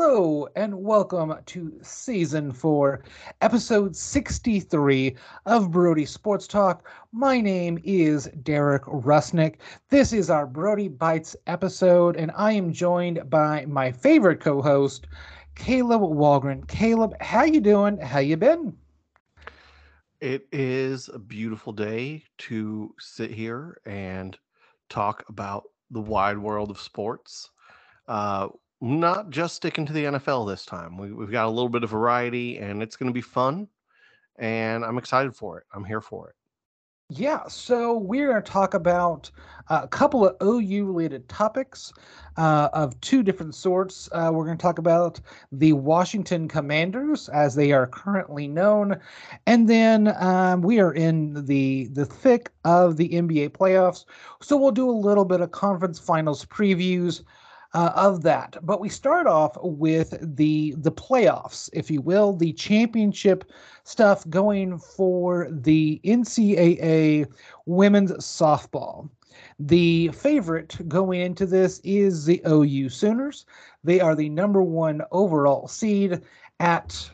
Hello and welcome to season four, episode 63 of Brodie Sports Talk. My name is Derek Rusinek. This is our Brodie Bites episode, and I am joined by my favorite co-host, Caleb Walgren. Caleb, how you doing? How you been? It is a beautiful day to sit here and talk about the wide world of sports. Uh, not just sticking to the NFL this time. We, we've got a little bit of variety, and it's going to be fun. And I'm excited for it. I'm here for it. Yeah, so we're going to talk about a couple of OU related topics uh, of two different sorts. Uh, we're going to talk about the Washington Commanders, as they are currently known, and then um, we are in the the thick of the NBA playoffs. So we'll do a little bit of conference finals previews uh, of that. But we start off with the the playoffs, if you will, the championship stuff going for the NCAA women's softball. The favorite going into this is the OU Sooners. They are the number one overall seed at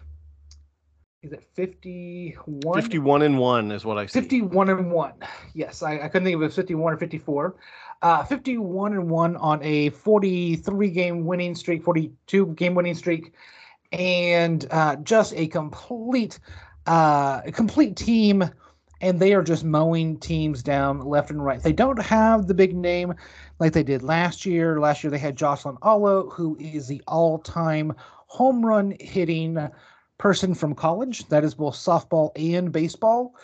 is it 51 51 and 1 is what i see 51 and 1 yes I, I couldn't think if it was 51 or 54 uh, 51 and 1 on a 43 game winning streak, 42 game winning streak, and uh, just a complete, uh, complete team. And they are just mowing teams down left and right. They don't have the big name like they did last year. Last year they had Jocelyn Alo, who is the all time home run hitting person from college. That is both softball and baseball.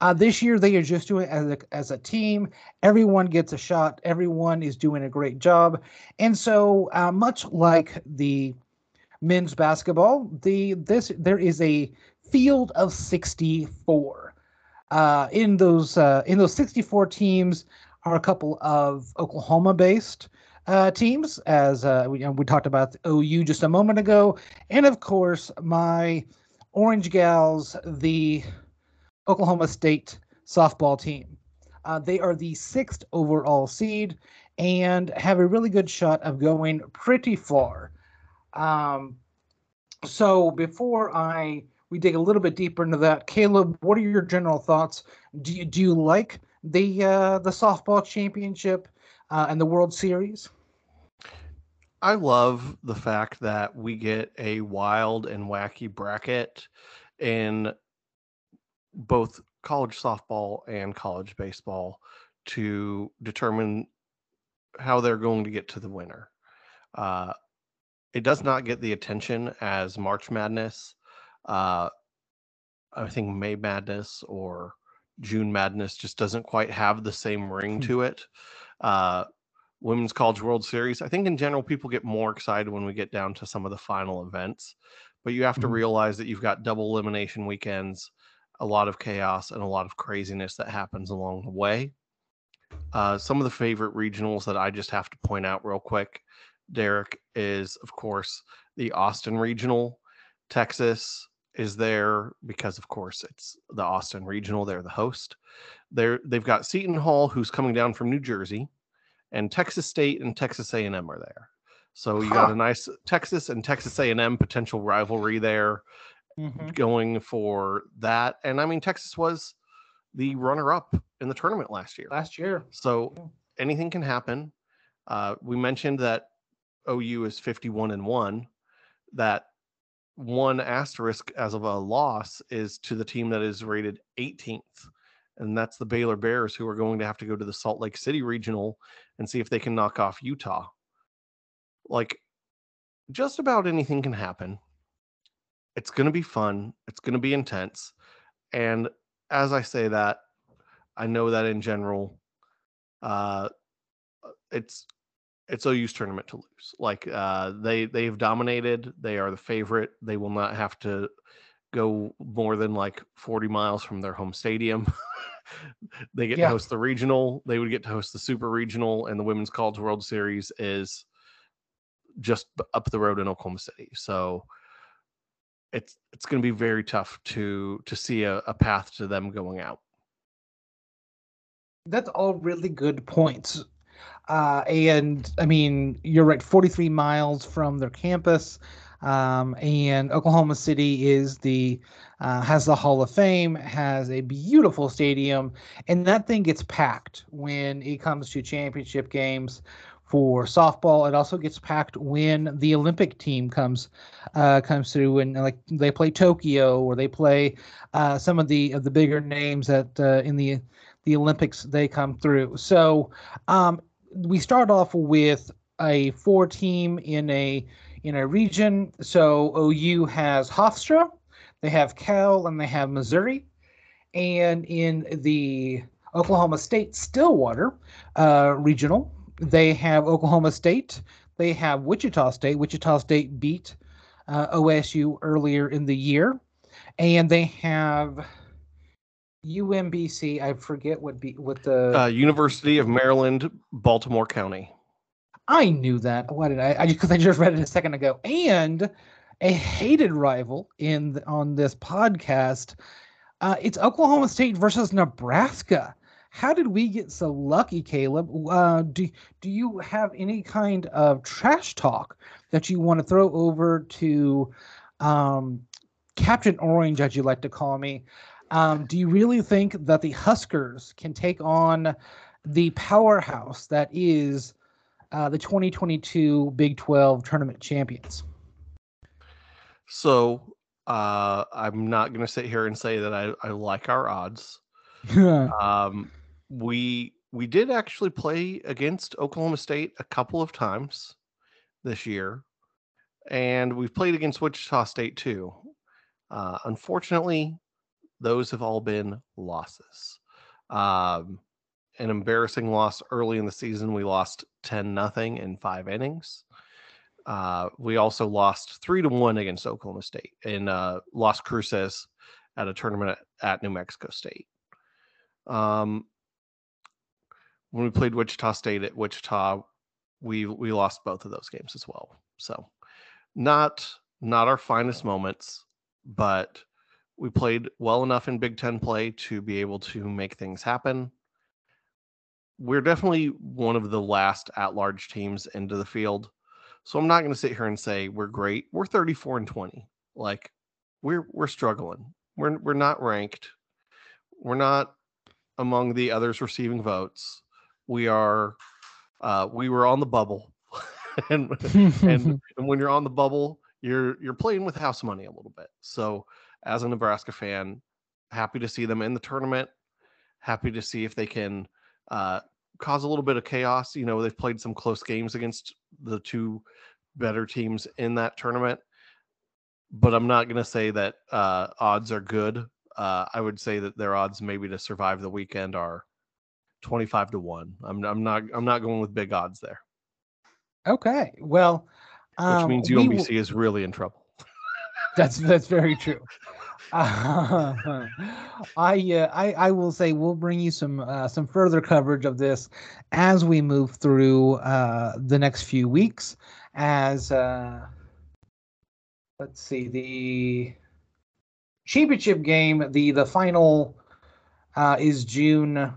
Uh, this year, they are just doing as a, as a team. Everyone gets a shot. Everyone is doing a great job. And so, uh, much like the men's basketball, the this there is a field of 64. Uh, in those uh, in those 64 teams are a couple of Oklahoma-based uh, teams, as uh, we, you know, we talked about OU just a moment ago, and of course my Orange Gals, the Oklahoma State softball team. Uh, they are the sixth overall seed and have a really good shot of going pretty far. Um, so before I we dig a little bit deeper into that, Caleb, what are your general thoughts? Do you do you like the uh, the softball championship uh, and the World Series? I love the fact that we get a wild and wacky bracket in both college softball and college baseball to determine how they're going to get to the winner. Uh, it does not get the attention as March Madness. Uh, I think May Madness or June Madness just doesn't quite have the same ring hmm. to it. Uh, Women's College World Series, I think in general, people get more excited when we get down to some of the final events. But you have to mm-hmm. realize that you've got double elimination weekends a lot of chaos and a lot of craziness that happens along the way. Uh, some of the favorite regionals that I just have to point out real quick, Derek, is of course the Austin Regional. Texas is there because, of course, it's the Austin Regional. They're the host. They're they've got Seton Hall, who's coming down from New Jersey, and Texas State and Texas A&M are there. So you huh. got a nice Texas and Texas A&M potential rivalry there mm-hmm. going for that. And I mean, Texas was the runner up in the tournament last year. Last year. So yeah. anything can happen. Uh, we mentioned that OU is 51 and 1. That one asterisk as of a loss is to the team that is rated 18th. And that's the Baylor Bears, who are going to have to go to the Salt Lake City regional and see if they can knock off Utah. Like, just about anything can happen. It's going to be fun. It's going to be intense. And as I say that, I know that in general, uh, it's it's OU's tournament to lose. Like uh, they they've dominated. They are the favorite. They will not have to go more than like 40 miles from their home stadium. they get yeah. to host the regional. They would get to host the super regional, and the Women's College World Series is just up the road in Oklahoma City. So it's it's going to be very tough to to see a, a path to them going out. That's all really good points. Uh, and I mean, you're right, 43 miles from their campus. Um, and Oklahoma City is the uh, has the Hall of Fame, has a beautiful stadium, and that thing gets packed when it comes to championship games for softball. It also gets packed when the Olympic team comes uh, comes through and like they play Tokyo or they play uh, some of the of the bigger names that uh, in the the Olympics they come through. So um, we start off with a four team in a in a region. So OU has Hofstra, they have Cal, and they have Missouri. And in the Oklahoma State Stillwater uh, regional, they have Oklahoma State. They have Wichita State. Wichita State beat uh, OSU earlier in the year, and they have UMBC. I forget what be what the uh, University of Maryland, Baltimore County. I knew that. Why did I? I because I just read it a second ago. And a hated rival in the, on this podcast. Uh, it's Oklahoma State versus Nebraska. How did we get so lucky, Caleb? Uh, do do you have any kind of trash talk that you want to throw over to um, Captain Orange, as you like to call me? Um, do you really think that the Huskers can take on the powerhouse that is uh, the 2022 Big 12 tournament champions? So uh, I'm not going to sit here and say that I, I like our odds. um, we we did actually play against Oklahoma State a couple of times this year, and we've played against Wichita State too. Uh, unfortunately, those have all been losses. Um, an embarrassing loss early in the season. We lost 10 nothing in five innings. Uh, we also lost three to one against Oklahoma State in uh, Las Cruces at a tournament at, at New Mexico State. Um, when we played Wichita State at Wichita, we we lost both of those games as well. So not not our finest moments, but we played well enough in Big Ten play to be able to make things happen. We're definitely one of the last at large teams into the field. So I'm not going to sit here and say we're great. We're 34 and 20. Like we're we're struggling. We're we're not ranked. We're not among the others receiving votes. We are uh, we were on the bubble. and, and and when you're on the bubble, you're you're playing with house money a little bit. So as a Nebraska fan, happy to see them in the tournament. Happy to see if they can uh, cause a little bit of chaos. You know, they've played some close games against the two better teams in that tournament, but I'm not going to say that uh, odds are good. Uh, I would say that their odds maybe to survive the weekend are 25 to 1. I'm I'm not I'm not going with big odds there. Okay. Well, um, which means UMBC is really in trouble. That's that's very true. Uh, I, uh, I I will say we'll bring you some uh, some further coverage of this as we move through uh, the next few weeks. As uh, let's see the championship game, the the final uh, is June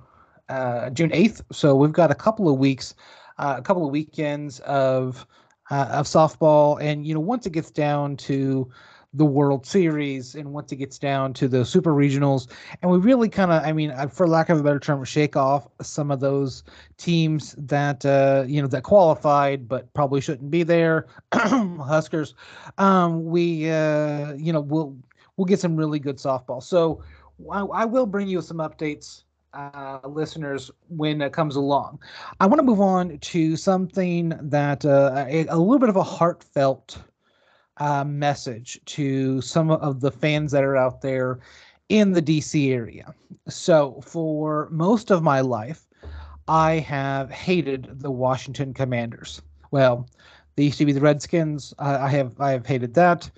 June eighth. So we've got a couple of weeks, a couple of weekends of of softball, and you know once it gets down to the World Series and once it gets down to the super regionals. And we really kind of, I mean, uh, for lack of a better term, shake off some of those teams that, uh, you know, that qualified but probably shouldn't be there. Huskers. Um, we, uh, you know, we'll, we'll get some really good softball. So I, I will bring you some updates uh, listeners when it comes along. I want to move on to something that uh, a, a, little bit of a heartfelt uh, message to some of the fans that are out there in the DC area. So, for most of my life, I have hated the Washington Commanders. Well, they used to be the Redskins. I have I have hated that.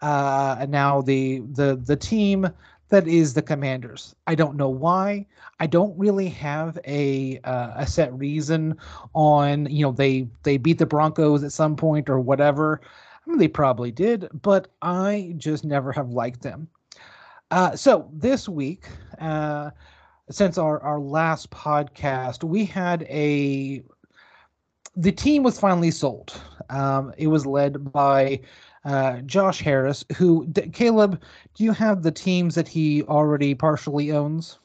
Uh, and now the the the team that is the Commanders. I don't know why. I don't really have a uh, a set reason on you know they they beat the Broncos at some point or whatever. I mean, they probably did, but I just never have liked them. Uh, so this week, uh, since our, our last podcast, we had a the team was finally sold. Um, it was led by uh, Josh Harris, who D- Caleb, do you have the teams that he already partially owns?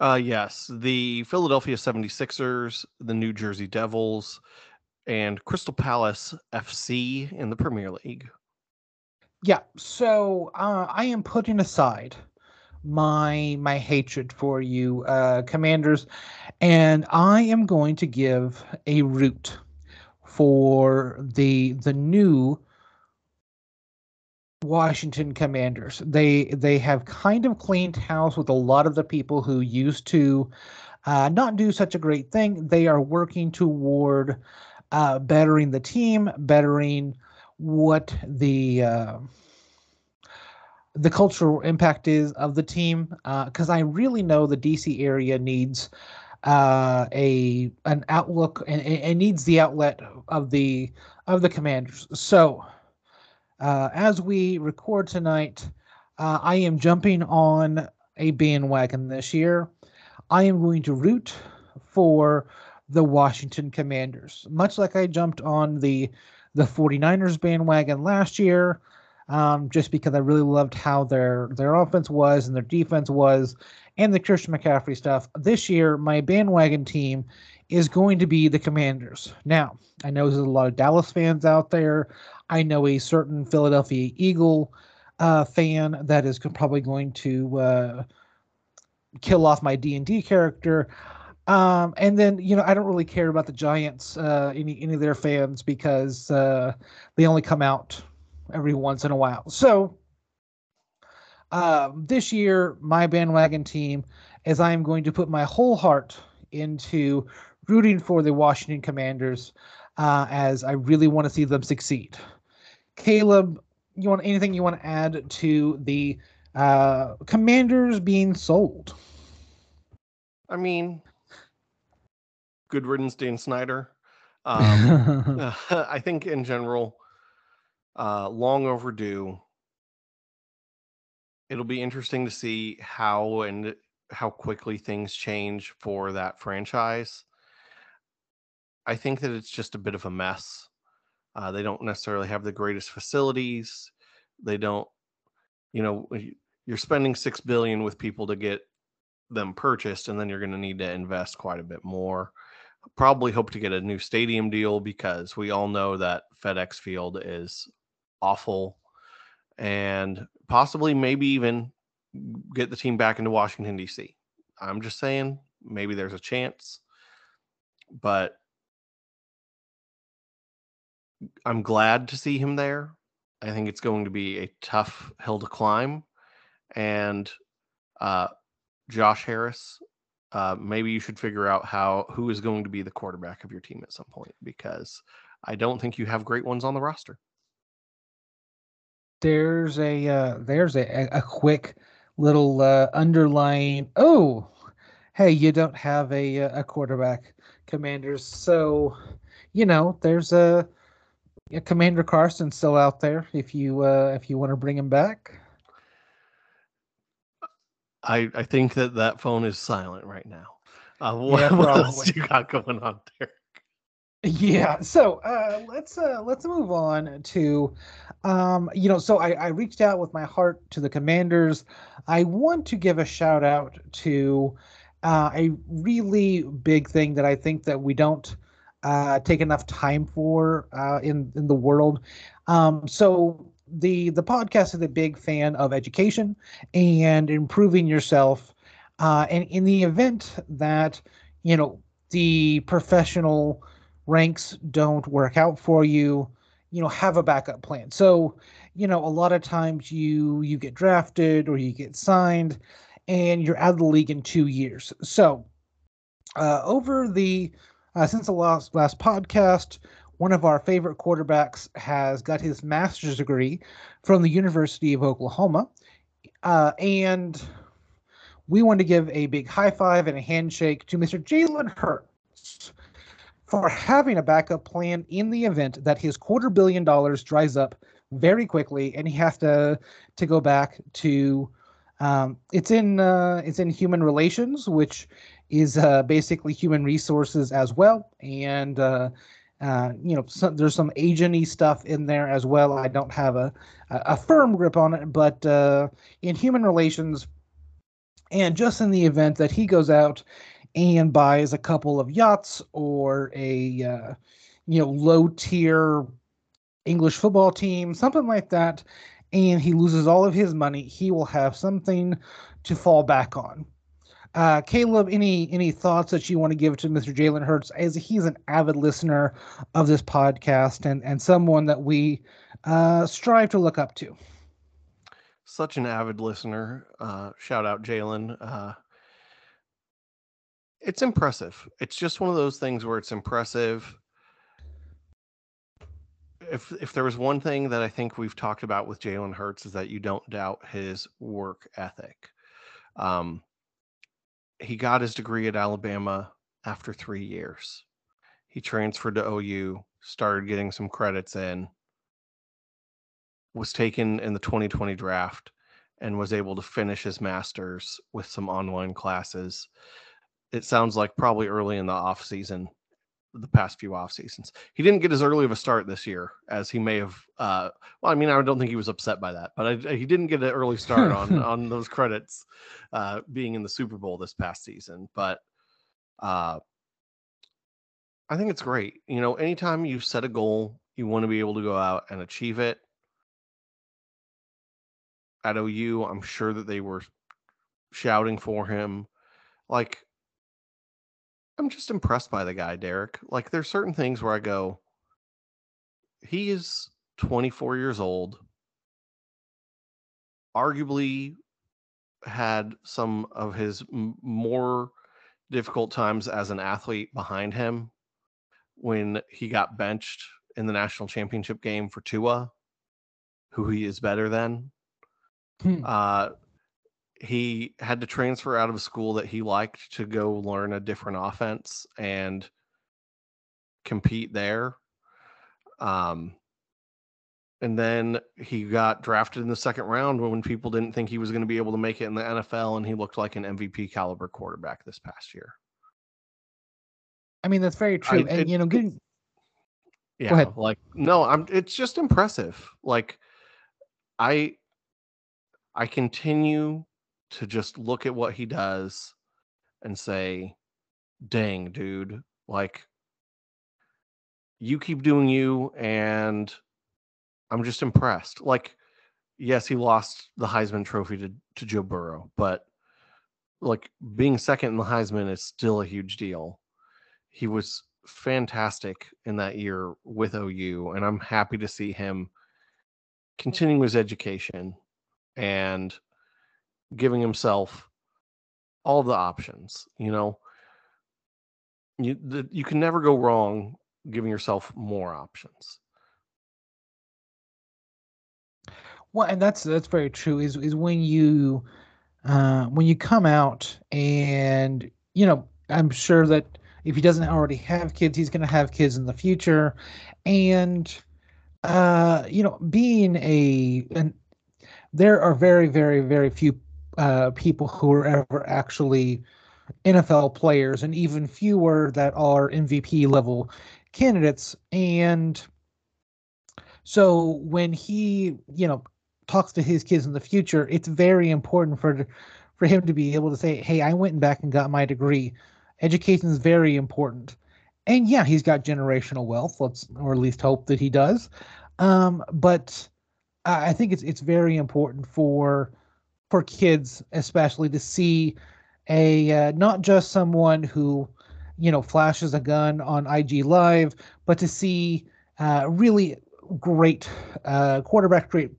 Uh, yes, the Philadelphia 76ers, the New Jersey Devils, and Crystal Palace FC in the Premier League. Yeah, so uh, I am putting aside my my hatred for you, uh, Commanders, and I am going to give a route for the the new Washington Commanders. They they have kind of cleaned house with a lot of the people who used to uh, not do such a great thing. They are working toward uh, bettering the team, bettering what the uh, the cultural impact is of the team. Because uh, I really know the DC area needs uh, a an outlook and, and needs the outlet of the of the Commanders. So uh, as we record tonight, uh, I am jumping on a bandwagon this year. I am going to root for the Washington Commanders, much like I jumped on the the 49ers bandwagon last year, um, just because I really loved how their their offense was and their defense was, and the Christian McCaffrey stuff. This year, my bandwagon team is going to be the Commanders. Now, I know there's a lot of Dallas fans out there. I know a certain Philadelphia Eagle uh, fan that is probably going to uh, kill off my D and D character. Um, and then you know I don't really care about the Giants, uh, any any of their fans because uh, they only come out every once in a while. So uh, this year, my bandwagon team, as I am going to put my whole heart into rooting for the Washington Commanders, uh, as I really want to see them succeed. Caleb, you want anything you want to add to the uh, Commanders being sold? I mean, good riddance, Dan Snyder. Um, I think in general, uh, long overdue. It'll be interesting to see how and how quickly things change for that franchise. I think that it's just a bit of a mess. Uh, they don't necessarily have the greatest facilities. They don't, you know, you're spending six billion with people to get them purchased, and then you're going to need to invest quite a bit more. Probably hope to get a new stadium deal because we all know that FedEx Field is awful, and possibly maybe even get the team back into Washington D.C. I'm just saying, maybe there's a chance, but I'm glad to see him there. I think it's going to be a tough hill to climb. And uh, Josh Harris, uh, maybe you should figure out how who is going to be the quarterback of your team at some point because I don't think you have great ones on the roster. There's a uh, there's a, a quick little uh, underlying. Oh, hey, you don't have a a quarterback, Commanders. So, you know, there's a yeah, Commander Carson's still out there. If you uh, if you want to bring him back, I I think that that phone is silent right now. Uh, what, yeah, what else you got going on there? Yeah, so uh, let's uh, let's move on to, um, you know, so I, I reached out with my heart to the commanders. I want to give a shout out to uh, a really big thing that I think that we don't uh, take enough time for uh, in in the world. Um, so the the podcast is a big fan of education and improving yourself. Uh, and in the event that you know the professional ranks don't work out for you, you know have a backup plan. So you know a lot of times you you get drafted or you get signed, and you're out of the league in two years. So uh, over the uh, since the last last podcast, one of our favorite quarterbacks has got his master's degree from the University of Oklahoma, uh, and we want to give a big high five and a handshake to Mr. Jalen Hurts for having a backup plan in the event that his quarter billion dollars dries up very quickly and he has to to go back to um, it's in uh, it's in human relations, which is uh, basically human resources as well. And uh, Uh, you know, some, there's some agenty stuff in there as well. I don't have a a firm grip on it, but uh, in human relations, and just in the event that he goes out and buys a couple of yachts or a uh, you know low tier English football team, something like that, and he loses all of his money, he will have something to fall back on. Uh, Caleb, any any thoughts that you want to give to Mr. Jalen Hurts, as he's an avid listener of this podcast and and someone that we uh, strive to look up to. Such an avid listener. Uh, shout out Jalen. Uh, it's impressive. It's just one of those things where it's impressive. If if there was one thing that I think we've talked about with Jalen Hurts is that you don't doubt his work ethic. Um, he got his degree at Alabama after three years. He transferred to OU, started getting some credits in, was taken in the 2020 draft, and was able to finish his master's with some online classes. It sounds like probably early in the off season, the past few off seasons. He didn't get as early of a start this year as he may have. Uh, well, I mean, I don't think he was upset by that, but I, he didn't get an early start on on those credits uh, being in the Super Bowl this past season. But uh, I think it's great. You know, anytime you set a goal, you want to be able to go out and achieve it. At OU, I'm sure that they were shouting for him. Like I'm just impressed by the guy, Derek. Like there's certain things where I go, he is 24 years old, arguably had some of his m- more difficult times as an athlete behind him when he got benched in the national championship game for Tua, who he is better than. Hmm. Uh, he had to transfer out of a school that he liked to go learn a different offense and compete there. Um, and then he got drafted in the second round when people didn't think he was going to be able to make it in the NFL, and he looked like an MVP caliber quarterback this past year. I mean, that's very true. I, and it, you know, getting yeah, like no, I'm. It's just impressive. Like I, I continue to just look at what he does and say, dang, dude, like you keep doing you and I'm just impressed. Like, yes, he lost the Heisman trophy to, to Joe Burrow, but like being second in the Heisman is still a huge deal. He was fantastic in that year with OU, and I'm happy to see him continuing his education and giving himself all the options. You know, you the, you can never go wrong giving yourself more options. Well, and that's that's very true. Is is when you uh, when you come out and you know I'm sure that if he doesn't already have kids, he's going to have kids in the future, and uh, you know being a and there are very very very few uh, people who are ever actually NFL players, and even fewer that are MVP level candidates. And so when he, you know, talks to his kids in the future, it's very important for for him to be able to say, "Hey, I went back and got my degree. Education is very important." And yeah, he's got generational wealth. Let's, or at least hope that he does. Um, but I think it's it's very important for for kids, especially to see a uh, not just someone who you know flashes a gun on IG Live, but to see uh, really great uh, quarterback, great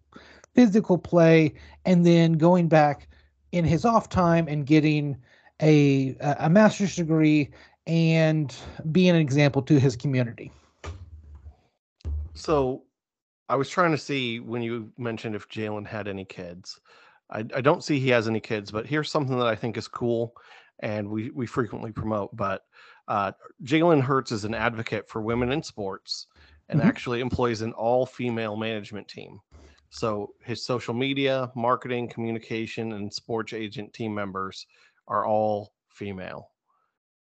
physical play, and then going back in his off time and getting a a master's degree and being an example to his community. So, I was trying to see when you mentioned if Jalen had any kids. I, I don't see he has any kids, but here's something that I think is cool, and we we frequently promote. But uh, Jalen Hurts is an advocate for women in sports, and mm-hmm. actually employs an all female management team. So his social media, marketing, communication, and sports agent team members are all female.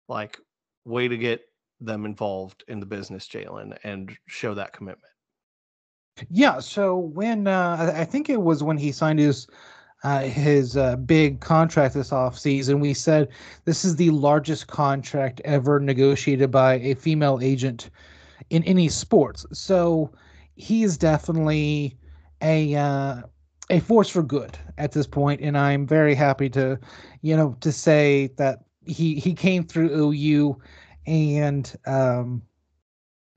Like, way to get them involved in the business, Jalen, and show that commitment. Yeah. So when uh, I think it was when he signed his uh, his uh, big contract this offseason, we said this is the largest contract ever negotiated by a female agent in any sports. So he is definitely a uh, a force for good at this point, and I'm very happy to, you know, to say that he he came through OU, and um,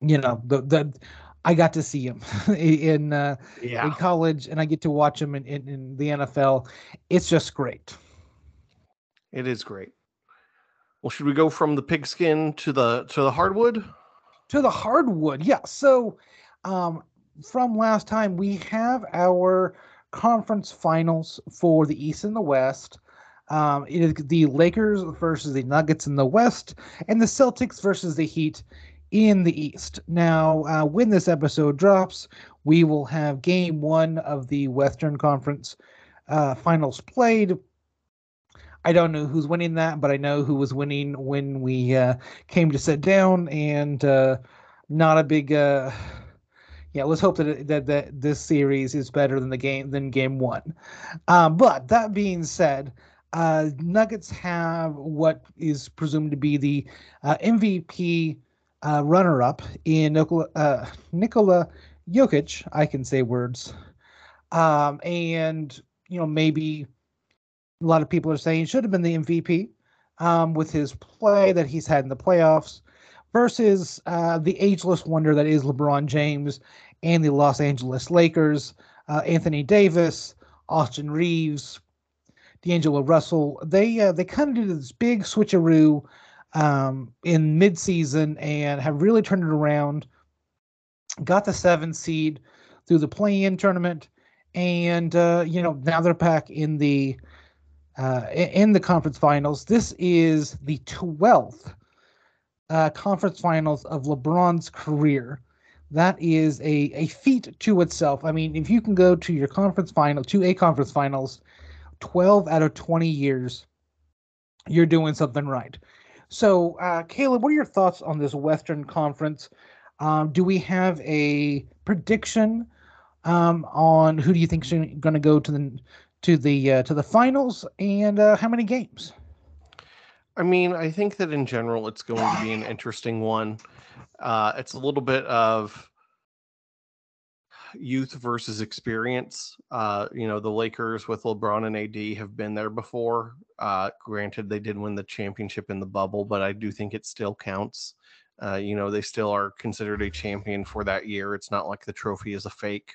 you know the the I got to see him in uh, yeah. in college, and I get to watch him in, in, in the NFL. It's just great. It is great. Well, should we go from the pigskin to the to the hardwood? To the hardwood, yeah. So, um, from last time, we have our conference finals for the East and the West. Um, it is the Lakers versus the Nuggets in the West, and the Celtics versus the Heat in the East. Now, uh, when this episode drops, we will have Game One of the Western Conference uh, Finals played. I don't know who's winning that, but I know who was winning when we uh, came to sit down, and uh, not a big uh, yeah, let's hope that, that that this series is better than the game than game one. Um, but that being said, uh, Nuggets have what is presumed to be the MVP uh, runner-up in Nikola, uh, Nikola Jokic. I can say words, um, and you know maybe a lot of people are saying should have been the MVP um, with his play that he's had in the playoffs versus uh, the ageless wonder that is LeBron James and the Los Angeles Lakers. Uh, Anthony Davis, Austin Reaves, D'Angelo Russell. They uh, they kind of did this big switcheroo um, in midseason and have really turned it around. Got the seven seed through the play-in tournament, and uh, you know now they're back in the uh, in the conference finals. This is the twelfth uh, conference finals of LeBron's career that is a, a feat to itself. I mean, if you can go to your conference final, to a conference finals, 12 out of 20 years, you're doing something right. So, uh, Caleb, what are your thoughts on this Western Conference? Um, do we have a prediction um, on who do you think is going to go to the to the uh, to the finals and uh, how many games? I mean, I think that in general, it's going to be an interesting one. Uh, it's a little bit of youth versus experience. Uh, you know, the Lakers with LeBron and AD have been there before. Uh, granted, they did win the championship in the bubble, but I do think it still counts. Uh, you know, they still are considered a champion for that year. It's not like the trophy is a fake.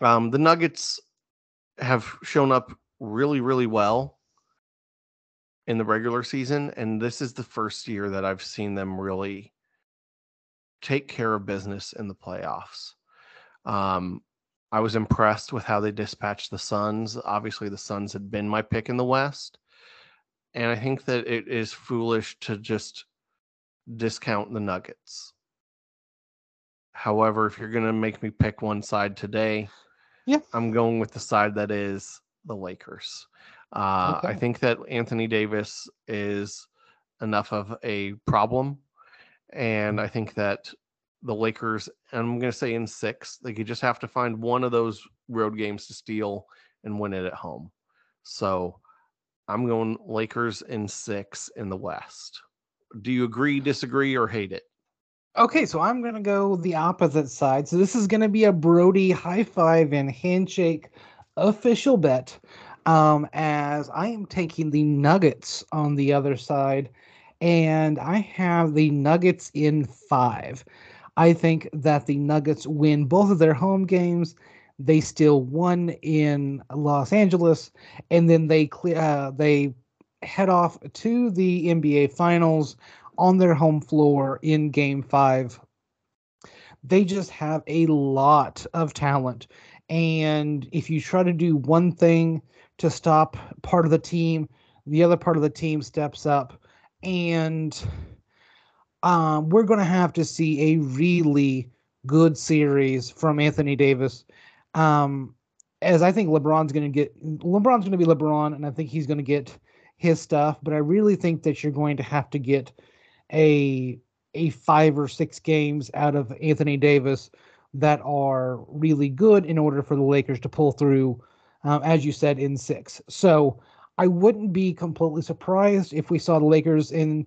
Um, the Nuggets have shown up really, really well in the regular season, and this is the first year that I've seen them really take care of business in the playoffs. Um, I was impressed with how they dispatched the Suns. Obviously, the Suns had been my pick in the West. And I think that it is foolish to just discount the Nuggets. However, if you're going to make me pick one side today, yeah, I'm going with the side that is the Lakers. Uh, okay. I think that Anthony Davis is enough of a problem and I think that the Lakers, and I'm going to say in six, they could just have to find one of those road games to steal and win it at home. So I'm going Lakers in six in the West. Do you agree, disagree, or hate it? Okay, so I'm going to go the opposite side. So this is going to be a Brodie high five and handshake official bet um, as I am taking the Nuggets on the other side and I have the Nuggets in five. I think that the Nuggets win both of their home games. They still won in Los Angeles, and then they uh, they head off to the NBA Finals on their home floor in Game Five. They just have a lot of talent, and if you try to do one thing to stop part of the team, the other part of the team steps up and um, we're going to have to see a really good series from Anthony Davis. Um, as I think LeBron's going to get LeBron's going to be LeBron, and I think he's going to get his stuff. But I really think that you're going to have to get a a five or six games out of Anthony Davis that are really good in order for the Lakers to pull through, um, as you said, in six. So I wouldn't be completely surprised if we saw the Lakers in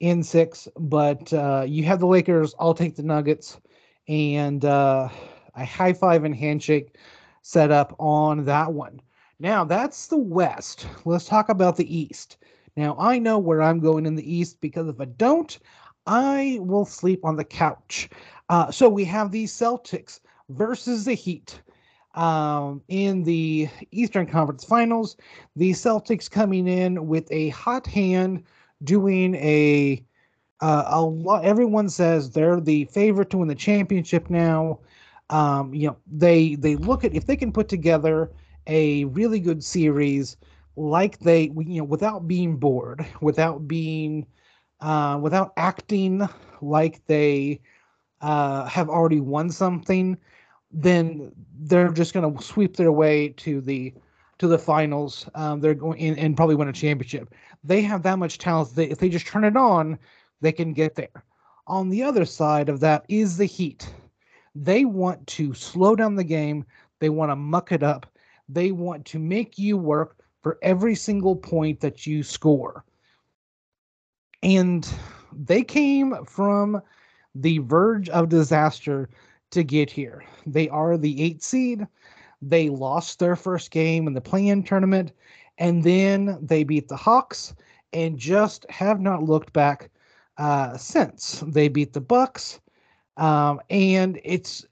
in six, but uh, you have the Lakers. I'll take the Nuggets, and uh, a high five and handshake set up on that one. Now that's the West. Let's talk about the East. Now I know where I'm going in the East because if I don't, I will sleep on the couch. Uh, so we have the Celtics versus the Heat. Um, in the Eastern Conference Finals, the Celtics coming in with a hot hand, doing a uh, a lot. Everyone says they're the favorite to win the championship now. Um, you know, they they look at if they can put together a really good series, like they you know without being bored, without being uh, without acting like they uh, have already won something, then they're just going to sweep their way to the to the finals. Um, they're going in, and probably win a championship. They have that much talent that if they just turn it on, they can get there. On the other side of that is the Heat. They want to slow down the game. They want to muck it up. They want to make you work for every single point that you score. And they came from the verge of disaster to get here. They are the eight seed. They lost their first game in the play-in tournament, and then they beat the Hawks and just have not looked back uh, since. They beat the Bucks, um, and it's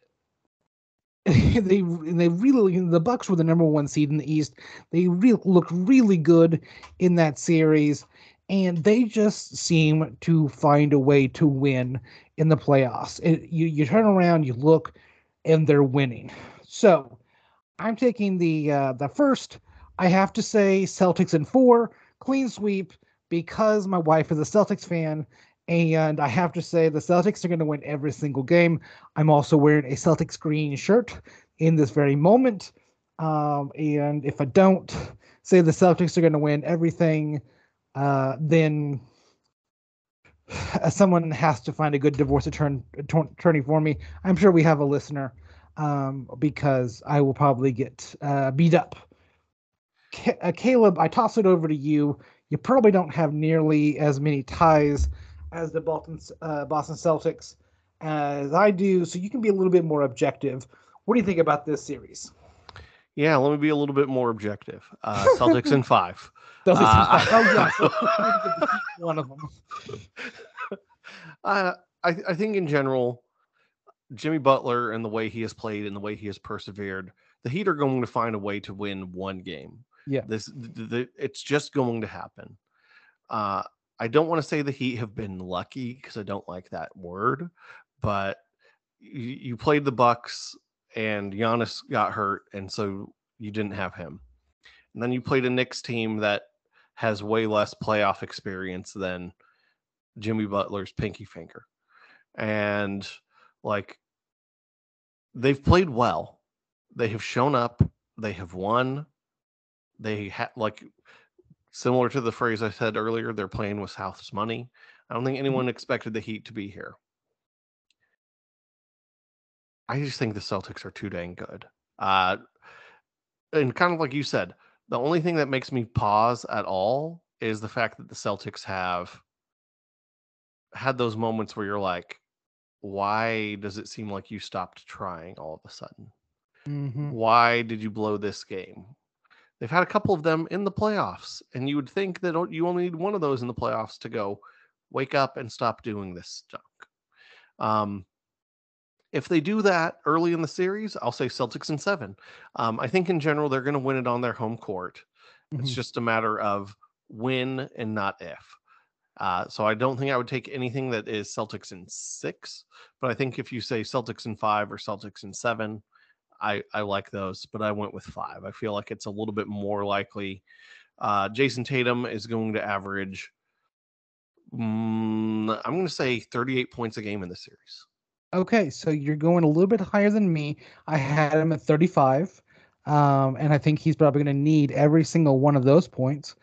they they really the Bucks were the number one seed in the East. They really looked really good in that series, and they just seem to find a way to win in the playoffs. It, you you turn around, you look, and they're winning. So I'm taking the uh, the first. I have to say Celtics in four, clean sweep because my wife is a Celtics fan, and I have to say the Celtics are going to win every single game. I'm also wearing a Celtics green shirt in this very moment, um, and if I don't say the Celtics are going to win everything, uh, then someone has to find a good divorce attorney, for me. I'm sure we have a listener um, because I will probably get uh, beat up. Uh, Caleb, I toss it over to you. You probably don't have nearly as many ties as the Boston, uh, Boston Celtics as I do, so you can be a little bit more objective. What do you think about this series? Yeah, let me be a little bit more objective. Uh, Celtics in five. Celtics uh, in five. Oh yeah, one of them. Uh, I I think in general, Jimmy Butler and the way he has played and the way he has persevered, the Heat are going to find a way to win one game. Yeah, this the, the, it's just going to happen. Uh, I don't want to say the Heat have been lucky because I don't like that word, but you, you played the Bucks and Giannis got hurt, and so you didn't have him. And then you played a Knicks team that has way less playoff experience than Jimmy Butler's pinky finger. And like they've played well. They have shown up, they have won. They had like similar to the phrase I said earlier, they're playing with South's money. I don't think mm-hmm. anyone expected the Heat to be here. I just think the Celtics are too dang good. Uh, and kind of like you said, the only thing that makes me pause at all is the fact that the Celtics have had those moments where you're like, why does it seem like you stopped trying all of a sudden? Mm-hmm. Why did you blow this game? They've had a couple of them in the playoffs, and you would think that you only need one of those in the playoffs to go wake up and stop doing this junk. Um, if they do that early in the series, I'll say Celtics in seven. Um, I think in general they're going to win it on their home court. Mm-hmm. It's just a matter of when and not if. Uh, so I don't think I would take anything that is Celtics in six, but I think if you say Celtics in five or Celtics in seven, I I like those. But I went with five. I feel like it's a little bit more likely. Uh, Jayson Tatum is going to average. Mm, I'm going to say 38 points a game in the series. Okay, so you're going a little bit higher than me. I had him at 35, um, and I think he's probably going to need every single one of those points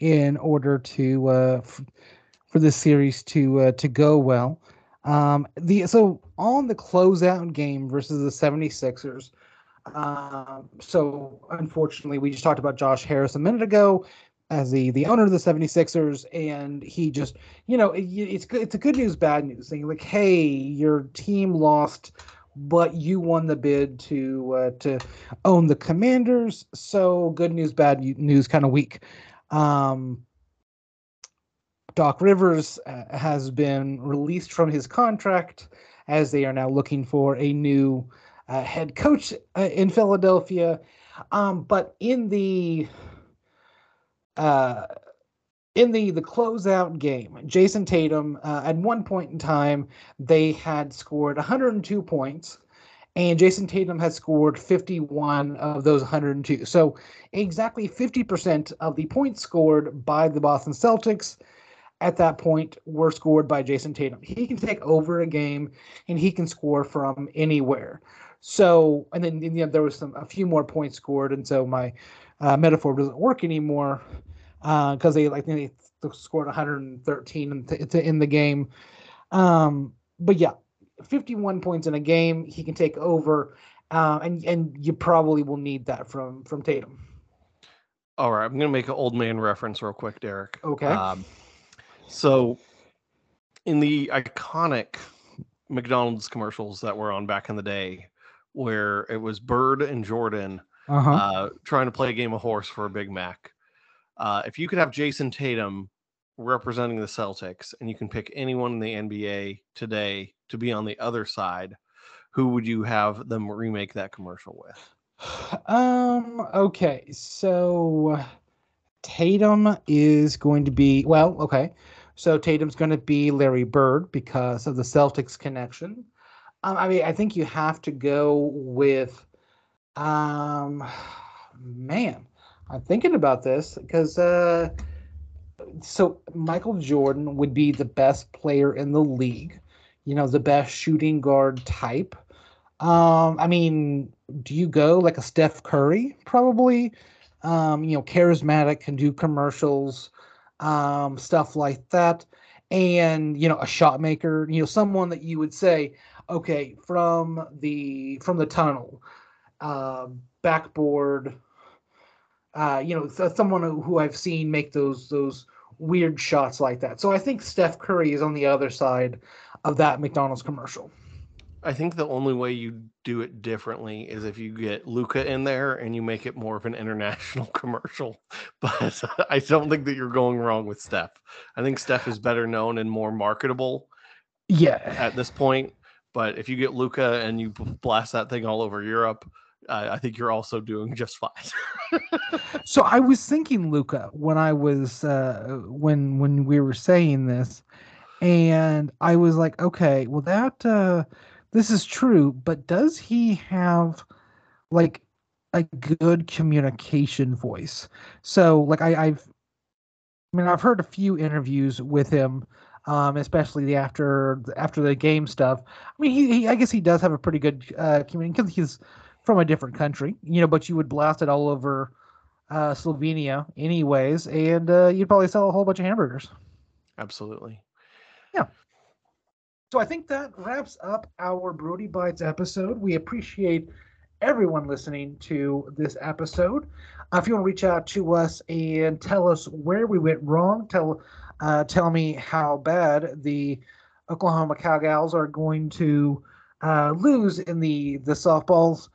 in order to uh, f- for this series to uh, to go well. Um, the so on the closeout game versus the 76ers. Um, so unfortunately, we just talked about Josh Harris a minute ago as the the owner of the 76ers and he just you know it, it's it's a good news bad news. Thing like hey your team lost but you won the bid to uh, to own the commanders. So good news bad news kind of week um Doc Rivers uh, has been released from his contract as they are now looking for a new uh, head coach uh, in Philadelphia. Um, but in the uh, in the the closeout game, Jayson Tatum uh, at one point in time they had scored 102 points, and Jayson Tatum had scored 51 of those 102. So exactly 50% of the points scored by the Boston Celtics at that point were scored by Jayson Tatum. He can take over a game and he can score from anywhere. So, and then you know, there was some a few more points scored, and so my uh, metaphor doesn't work anymore because uh, they like they scored 113 in, the, in the game. Um, but yeah, 51 points in a game, he can take over, uh, and and you probably will need that from from Tatum. All right, I'm gonna make an old man reference real quick, Derek. Okay. Um, so, in the iconic McDonald's commercials that were on back in the day, where it was Bird and Jordan uh-huh. uh, trying to play a game of horse for a Big Mac. Uh, if you could have Jayson Tatum representing the Celtics, and you can pick anyone in the NBA today to be on the other side, who would you have them remake that commercial with? Um. Okay. So Tatum is going to be well. Okay. So Tatum's going to be Larry Bird because of the Celtics connection. Um, I mean, I think you have to go with, um, man, I'm thinking about this because, uh, so Michael Jordan would be the best player in the league, you know, the best shooting guard type. Um, I mean, do you go like a Steph Curry? Probably. Um, you know, charismatic, can do commercials um, stuff like that. And you know, a shot maker, you know, someone that you would say, okay, from the from the tunnel, uh, backboard, uh, you know, someone who I've seen make those those weird shots like that. So I think Steph Curry is on the other side of that McDonald's commercial. I think the only way you do it differently is if you get Luka in there and you make it more of an international commercial. But I don't think that you're going wrong with Steph. I think Steph is better known and more marketable. Yeah. At this point, but if you get Luka and you blast that thing all over Europe, uh, I think you're also doing just fine. so I was thinking Luka when I was uh, when when we were saying this, and I was like, okay, well that. Uh, this is true, but does he have like a good communication voice? So, like, I, I've, I mean, I've heard a few interviews with him, um, especially the after after the game stuff. I mean, he, he I guess he does have a pretty good uh, communication because he's from a different country, you know. But you would blast it all over uh, Slovenia, anyways, and uh, you'd probably sell a whole bunch of hamburgers. Absolutely. Yeah. So I think that wraps up our Brodie Bites episode. We appreciate everyone listening to this episode. Uh, if you want to reach out to us and tell us where we went wrong, tell uh, tell me how bad the Oklahoma Cowgirls are going to uh, lose in the the softballs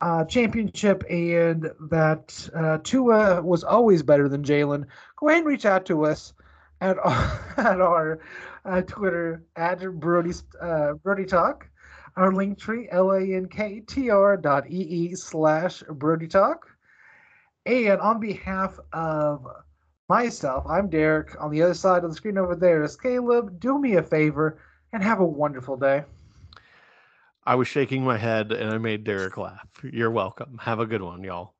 uh, championship, and that uh, Tua was always better than Jalen. Go ahead and reach out to us at our, at our uh, Twitter at Brodie uh, Brodie Talk. Our link tree l a n k t r dot e e slash Brodie Talk. And on behalf of myself, I'm Derek. On the other side of the screen over there is Caleb. Do me a favor and have a wonderful day. I was shaking my head and I made Derek laugh. You're welcome. Have a good one, y'all.